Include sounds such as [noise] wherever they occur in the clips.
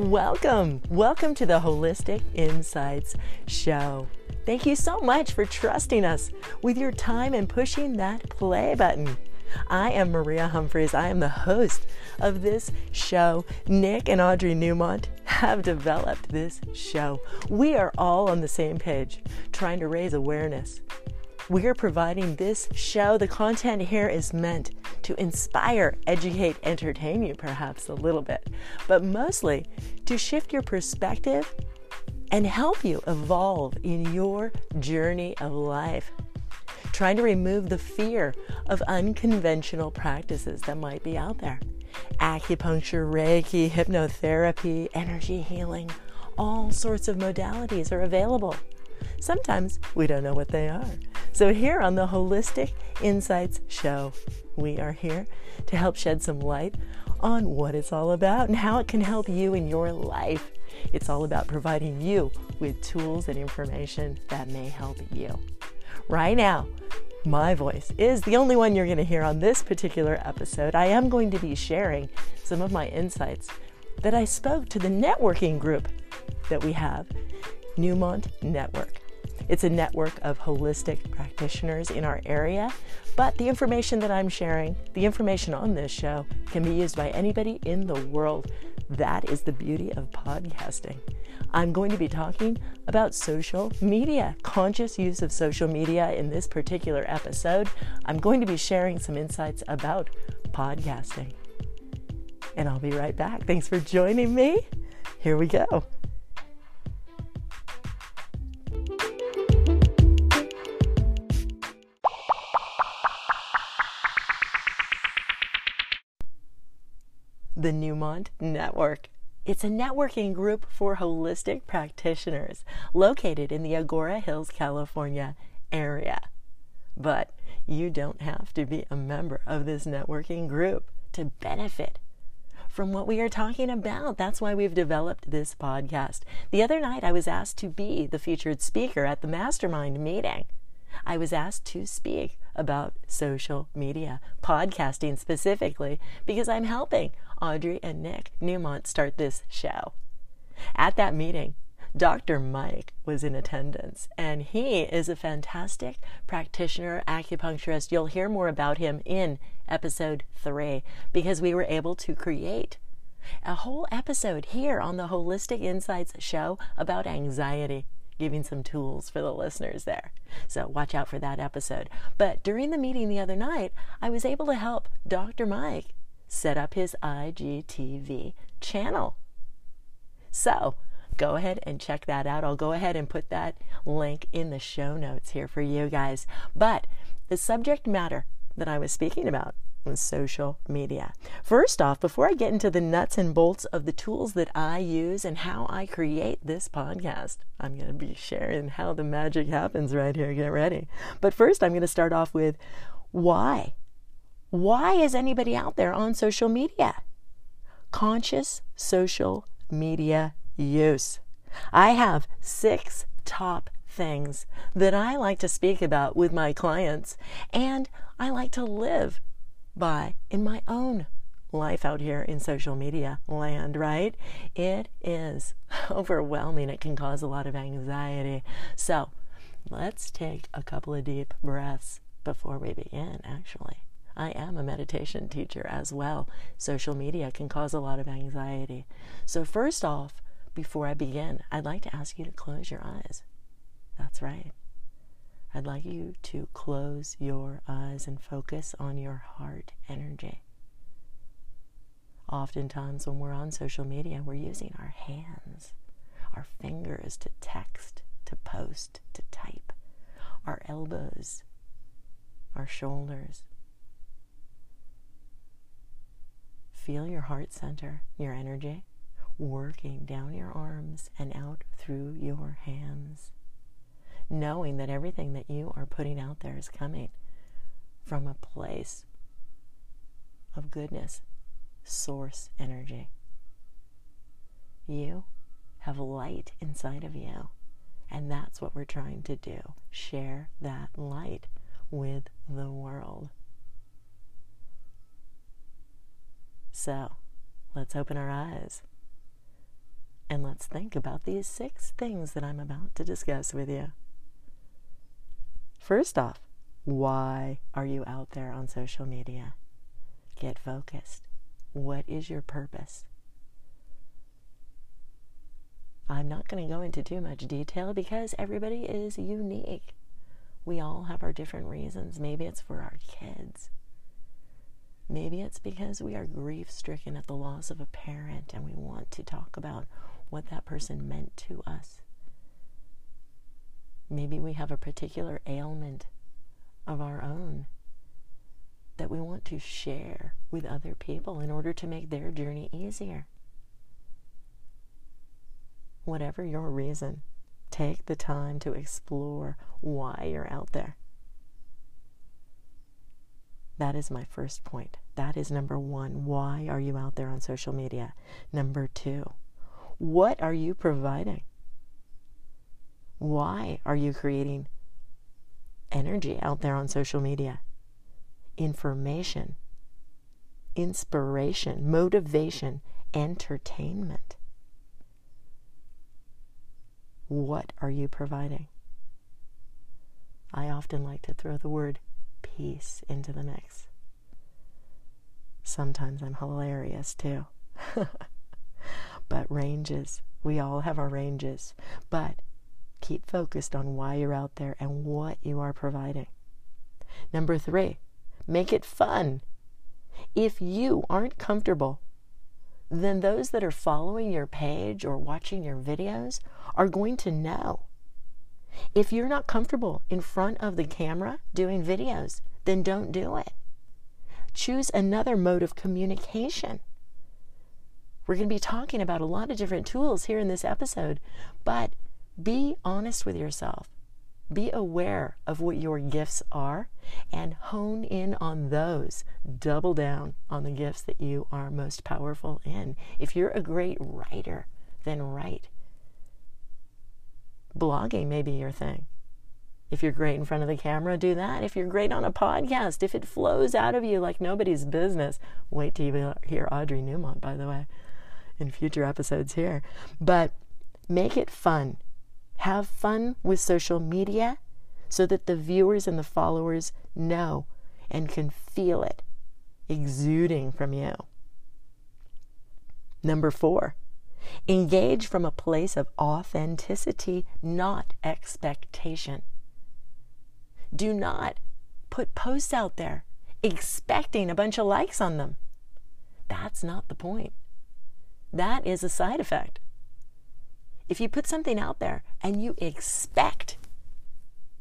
Welcome. Welcome to the Holistic Insights Show. Thank you so much for trusting us with your time and pushing that play button. I am Maria Humphreys. I am the host of this show. Nick and Audrey Newmont have developed this show. We are all on the same page, trying to raise awareness. We are providing this show. The content here is meant to inspire, educate, entertain you perhaps a little bit, but mostly to shift your perspective and help you evolve in your journey of life. Trying to remove the fear of unconventional practices that might be out there. Acupuncture, Reiki, hypnotherapy, energy healing, all sorts of modalities are available. Sometimes we don't know what they are. So, here on the Holistic Insights Show, we are here to help shed some light on what it's all about and how it can help you in your life. It's all about providing you with tools and information that may help you. Right now, my voice is the only one you're going to hear on this particular episode. I am going to be sharing some of my insights that I spoke to the networking group that we have, Newmont Network. It's a network of holistic practitioners in our area, but the information that I'm sharing, the information on this show, can be used by anybody in the world. That is the beauty of podcasting. I'm going to be talking about social media, conscious use of social media in this particular episode. I'm going to be sharing some insights about podcasting. And I'll be right back. Thanks for joining me. Here we go. The Newmont Network. It's a networking group for holistic practitioners located in the Agoura Hills, California area. But you don't have to be a member of this networking group to benefit from what we are talking about. That's why we've developed this podcast. The other night, I was asked to be the featured speaker at the mastermind meeting. I was asked to speak about social media, podcasting specifically, because I'm helping Audrey and Nick Newmont start this show. At that meeting, Dr. Mike was in attendance, and he is a fantastic practitioner, acupuncturist. You'll hear more about him in episode three because we were able to create a whole episode here on the Holistic Insights show about anxiety giving some tools for the listeners there. So watch out for that episode. But during the meeting the other night, I was able to help Dr. Mike set up his IGTV channel. So go ahead and check that out. I'll go ahead and put that link in the show notes here for you guys. But the subject matter that I was speaking about was social media. First off, before I get into the nuts and bolts of the tools that I use and how I create this podcast, I'm going to be sharing how the magic happens right here. Get ready. But first, I'm going to start off with why. Why is anybody out there on social media? Conscious social media use. I have six top things that I like to speak about with my clients, and I like to live by in my own life out here in social media land, right? It is [laughs] overwhelming. It can cause a lot of anxiety. So let's take a couple of deep breaths before we begin, actually. I am a meditation teacher as well. Social media can cause a lot of anxiety. So, first off, before I begin, I'd like to ask you to close your eyes. That's right. I'd like you to close your eyes and focus on your heart energy. Oftentimes, when we're on social media, we're using our hands, our fingers to text, to post, to type, our elbows, our shoulders. Feel your heart center, your energy, working down your arms and out through your hands knowing that everything that you are putting out there is coming from a place of goodness, source energy. You have light inside of you, and that's what we're trying to do share that light with the world. So, let's open our eyes. And let's think about these six things that I'm about to discuss with you. First off, why are you out there on social media? Get focused. What is your purpose? I'm not going to go into too much detail because everybody is unique. We all have our different reasons. Maybe it's for our kids. Maybe it's because we are grief stricken at the loss of a parent and we want to talk about what that person meant to us. Maybe we have a particular ailment of our own that we want to share with other people in order to make their journey easier. Whatever your reason, take the time to explore why you're out there. That is my first point. That is number one. Why are you out there on social media? Number two, what are you providing? Why are you creating energy out there on social media? Information, inspiration, motivation, entertainment. What are you providing? I often like to throw the word into the mix. Sometimes I'm hilarious too. [laughs] but ranges. We all have our ranges. But keep focused on why you're out there and what you are providing. Number three, make it fun. If you aren't comfortable, then those that are following your page or watching your videos are going to know. If you're not comfortable in front of the camera doing videos, then don't do it. Choose another mode of communication. We're going to be talking about a lot of different tools here in this episode, but be honest with yourself. Be aware of what your gifts are and hone in on those. Double down on the gifts that you are most powerful in. If you're a great writer, then write. Blogging may be your thing. If you're great in front of the camera, do that. If you're great on a podcast, if it flows out of you like nobody's business, wait till you hear Audrey Newmont, by the way in future episodes here. But make it fun. Have fun with social media so that the viewers and the followers know and can feel it exuding from you. Number four, engage from a place of authenticity, not expectation. Do not put posts out there expecting a bunch of likes on them. That's not the point. That is a side effect. If you put something out there and you expect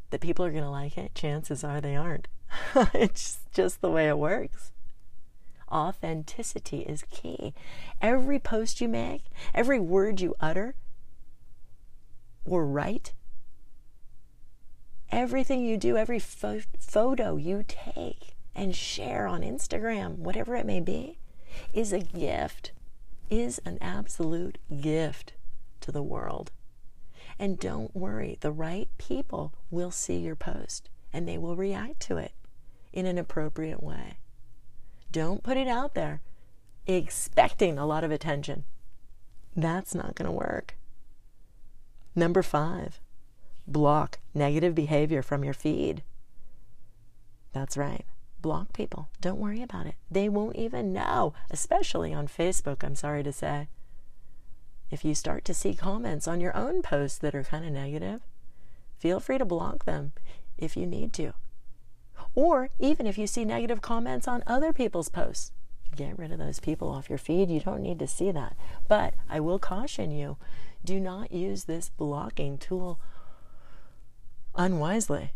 that people are going to like it, chances are they aren't. [laughs] it's just the way it works. Authenticity is key. Every post you make, every word you utter or write, everything you do, every fo- photo you take and share on Instagram, whatever it may be, is a gift is an absolute gift to the world. And don't worry, the right people will see your post and they will react to it in an appropriate way. Don't put it out there expecting a lot of attention. That's not going to work. Number five, block negative behavior from your feed. That's right block people. Don't worry about it. They won't even know, especially on Facebook, I'm sorry to say. If you start to see comments on your own posts that are kind of negative, feel free to block them if you need to. Or even if you see negative comments on other people's posts, get rid of those people off your feed. You don't need to see that. But I will caution you do not use this blocking tool unwisely.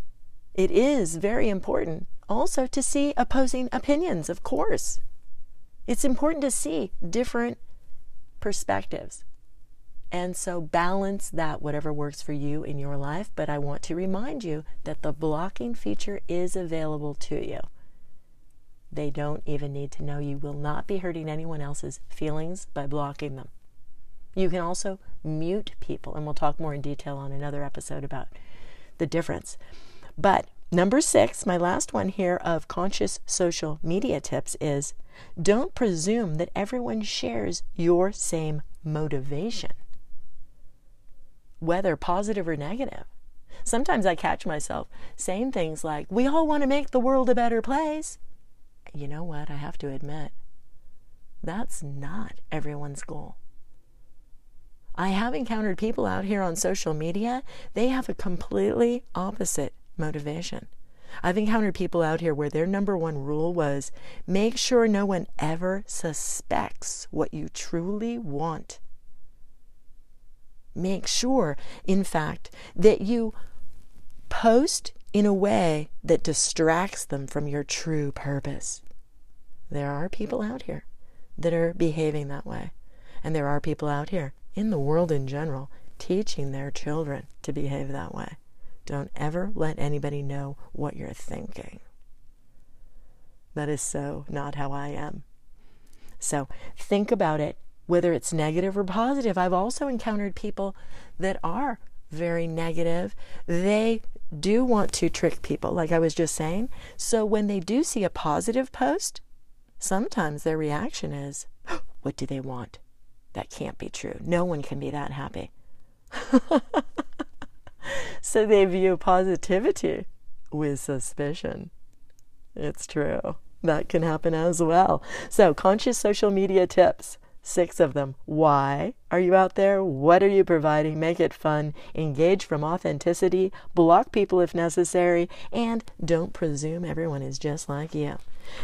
It is very important also to see opposing opinions, of course. It's important to see different perspectives. And so balance that, whatever works for you in your life. But I want to remind you that the blocking feature is available to you. They don't even need to know you will not be hurting anyone else's feelings by blocking them. You can also mute people, and we'll talk more in detail on another episode about the difference. But number six, my last one here of conscious social media tips is don't presume that everyone shares your same motivation. whether positive or negative. Sometimes I catch myself saying things like, We all want to make the world a better place. You know what? I have to admit, that's not everyone's goal. I have encountered people out here on social media, they have a completely opposite motivation. I've encountered people out here where their number one rule was make sure no one ever suspects what you truly want. Make sure, in fact, that you post in a way that distracts them from your true purpose. There are people out here that are behaving that way. And there are people out here in the world in general teaching their children to behave that way. Don't ever let anybody know what you're thinking. That is so not how I am. So think about it, whether it's negative or positive. I've also encountered people that are very negative. They do want to trick people, like I was just saying. So when they do see a positive post, sometimes their reaction is, [gasps] What do they want? That can't be true. No one can be that happy. [laughs] so they view positivity with suspicion. It's true. That can happen as well. So, conscious social media tips six of them. Why are you out there? What are you providing? Make it fun. Engage from authenticity. Block people if necessary. And don't presume everyone is just like you.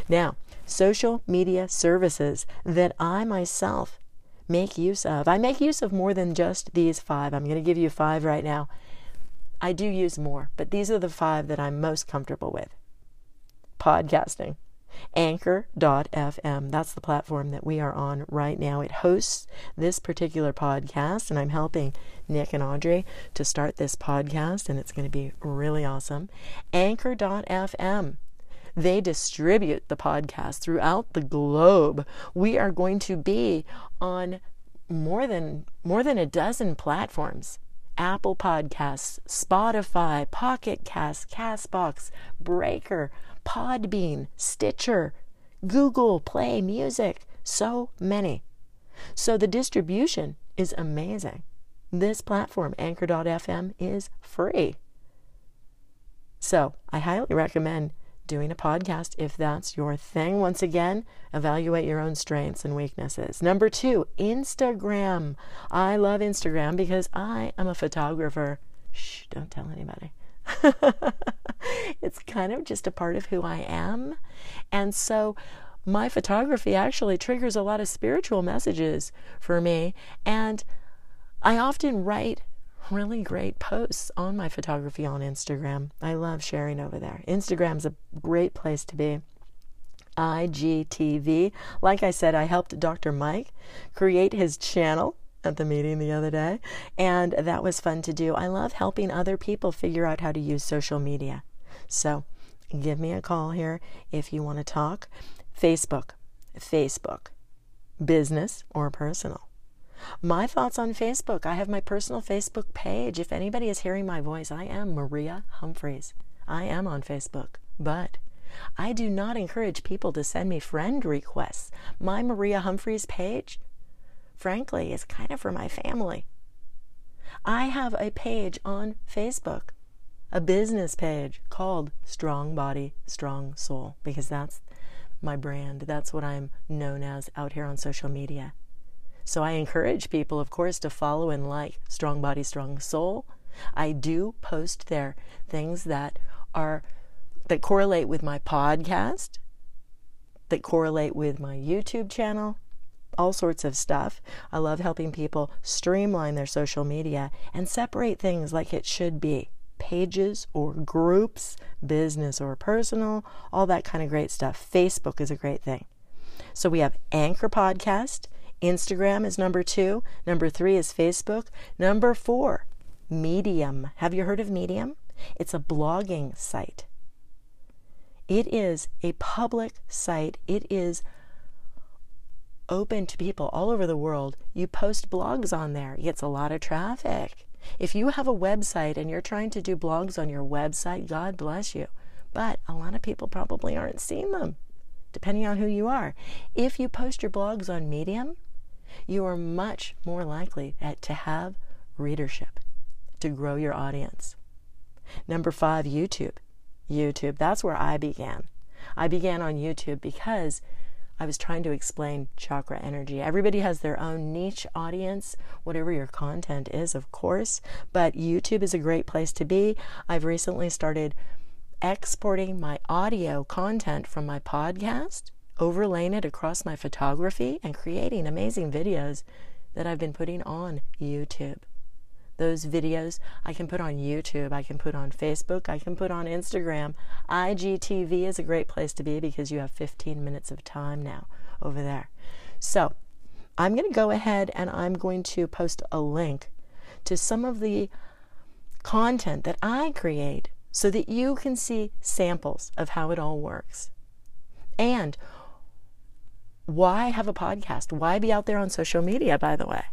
Now, social media services that I myself make use of. I make use of more than just these five. I'm going to give you five right now. I do use more, but these are the five that I'm most comfortable with. Podcasting. Anchor.fm. That's the platform that we are on right now. It hosts this particular podcast, and I'm helping Nick and Audrey to start this podcast, and it's going to be really awesome. Anchor.fm. They distribute the podcast throughout the globe. We are going to be on more than more than a dozen platforms. Apple Podcasts, Spotify, Pocket Cast, Castbox, Breaker, Podbean, Stitcher, Google Play Music, so many. So the distribution is amazing. This platform, Anchor.fm, is free. So I highly recommend doing a podcast if that's your thing. Once again, evaluate your own strengths and weaknesses. Number two, Instagram. I love Instagram because I am a photographer. Shh, don't tell anybody. [laughs] it's kind of just a part of who I am. And so my photography actually triggers a lot of spiritual messages for me. And I often write really great posts on my photography on Instagram. I love sharing over there. Instagram's a great place to be. IGTV. Like I said, I helped Dr. Mike create his channel at the meeting the other day, and that was fun to do. I love helping other people figure out how to use social media. So give me a call here if you want to talk. Facebook, Facebook, business or personal. My thoughts on Facebook. I have my personal Facebook page. If anybody is hearing my voice, I am Maria Humphreys. I am on Facebook, but I do not encourage people to send me friend requests. My Maria Humphreys page, frankly, is kind of for my family. I have a page on Facebook, a business page called Strong Body, Strong Soul, because that's my brand. That's what I'm known as out here on social media. So I encourage people, of course, to follow and like Strong Body, Strong Soul. I do post there things that are that correlate with my podcast, that correlate with my YouTube channel, all sorts of stuff. I love helping people streamline their social media and separate things like it should be pages or groups, business or personal, all that kind of great stuff. Facebook is a great thing. So we have Anchor Podcast, Instagram is number two. Number three is Facebook. Number four, Medium. Have you heard of Medium? It's a blogging site. It is a public site. It is open to people all over the world. You post blogs on there, it gets a lot of traffic. If you have a website and you're trying to do blogs on your website, God bless you. But a lot of people probably aren't seeing them, depending on who you are. If you post your blogs on Medium, you are much more likely to have readership. to grow your audience. Number five, YouTube. YouTube, that's where I began. I began on YouTube because I was trying to explain chakra energy. Everybody has their own niche audience, whatever your content is, of course, but YouTube is a great place to be. I've recently started exporting my audio content from my podcast, overlaying it across my photography, and creating amazing videos that I've been putting on YouTube. Those videos I can put on YouTube, I can put on Facebook, I can put on Instagram. IGTV is a great place to be because you have 15 minutes of time now over there. So I'm going to go ahead and I'm going to post a link to some of the content that I create so that you can see samples of how it all works. And why have a podcast? Why be out there on social media, by the way?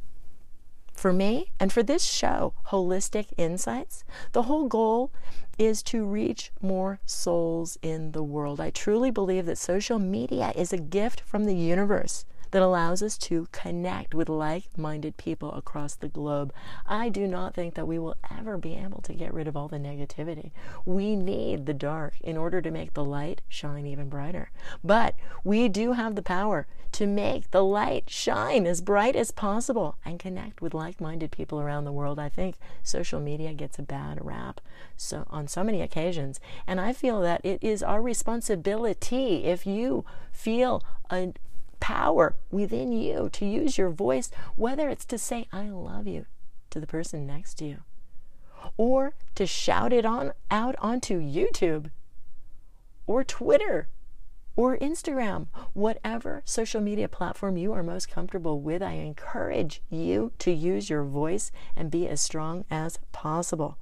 For me and for this show, Holistic Insights, the whole goal is to reach more souls in the world. I truly believe that social media is a gift from the universe that allows us to connect with like minded people across the globe. I do not think that we will ever be able to get rid of all the negativity. We need the dark in order to make the light shine even brighter. But we do have the power to make the light shine as bright as possible and connect with like minded people around the world. I think social media gets a bad rap so on so many occasions. And I feel that it is our responsibility if you feel a power within you to use your voice, whether it's to say, I love you to the person next to you, or to shout it on out onto YouTube or Twitter or Instagram, whatever social media platform you are most comfortable with, I encourage you to use your voice and be as strong as possible.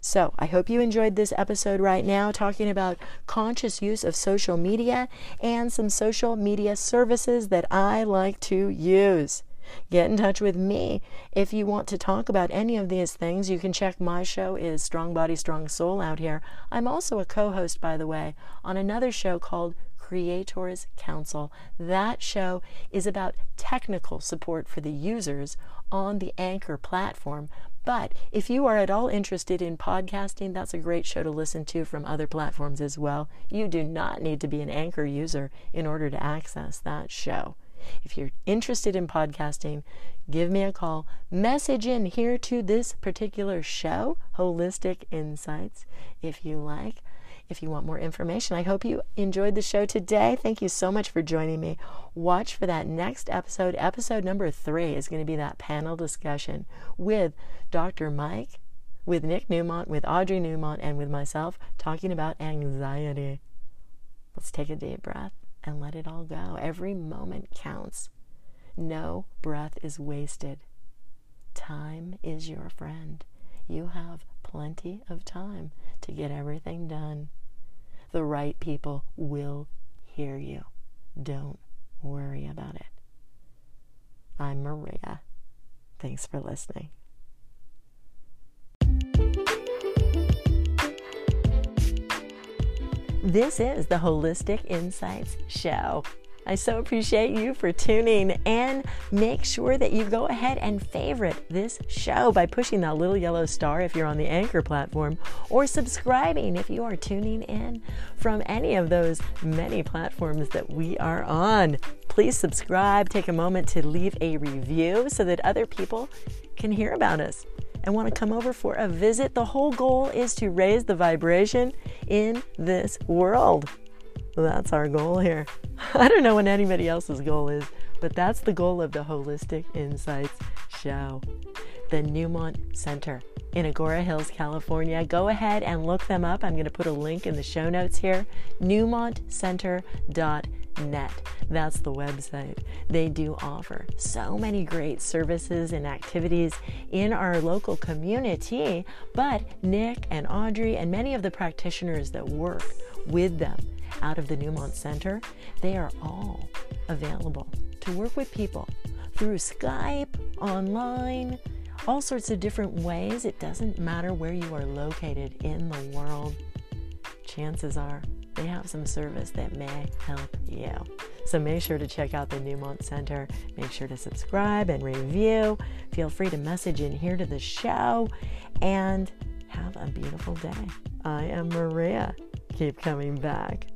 So, I hope you enjoyed this episode right now, talking about conscious use of social media and some social media services that I like to use. Get in touch with me if you want to talk about any of these things. You can check my show is Strong Body Strong Soul out here. I'm also a co-host by the way on another show called Creators Council. That show is about technical support for the users on the Anchor platform, but if you are at all interested in podcasting, that's a great show to listen to from other platforms as well. You do not need to be an Anchor user in order to access that show. If you're interested in podcasting, give me a call. Message in here to this particular show, Holistic Insights, if you like if you want more information. I hope you enjoyed the show today. Thank you so much for joining me. Watch for that next episode. Episode number three is going to be that panel discussion with Dr. Mike, with Nick Newmont, with Audrey Newmont, and with myself talking about anxiety. Let's take a deep breath and let it all go. Every moment counts. No breath is wasted. Time is your friend. You have plenty of time to get everything done the right people will hear you. Don't worry about it. I'm Maria. Thanks for listening. This is the Holistic Insights Show. I so appreciate you for tuning and make sure that you go ahead and favorite this show by pushing that little yellow star if you're on the Anchor platform or subscribing if you are tuning in from any of those many platforms that we are on. Please subscribe, take a moment to leave a review so that other people can hear about us and want to come over for a visit. The whole goal is to raise the vibration in this world. That's our goal here. [laughs] I don't know what anybody else's goal is, but that's the goal of the Holistic Insights show. The Newmont Center in Agoura Hills, California. Go ahead and look them up. I'm going to put a link in the show notes here. NewmontCenter.net. That's the website. They do offer so many great services and activities in our local community, but Nick and Audrey and many of the practitioners that work with them out of the Newmont Center, they are all available to work with people through Skype, online, all sorts of different ways. It doesn't matter where you are located in the world. Chances are they have some service that may help you. So make sure to check out the Newmont Center. Make sure to subscribe and review. Feel free to message in here to the show and have a beautiful day. I am Maria keep coming back.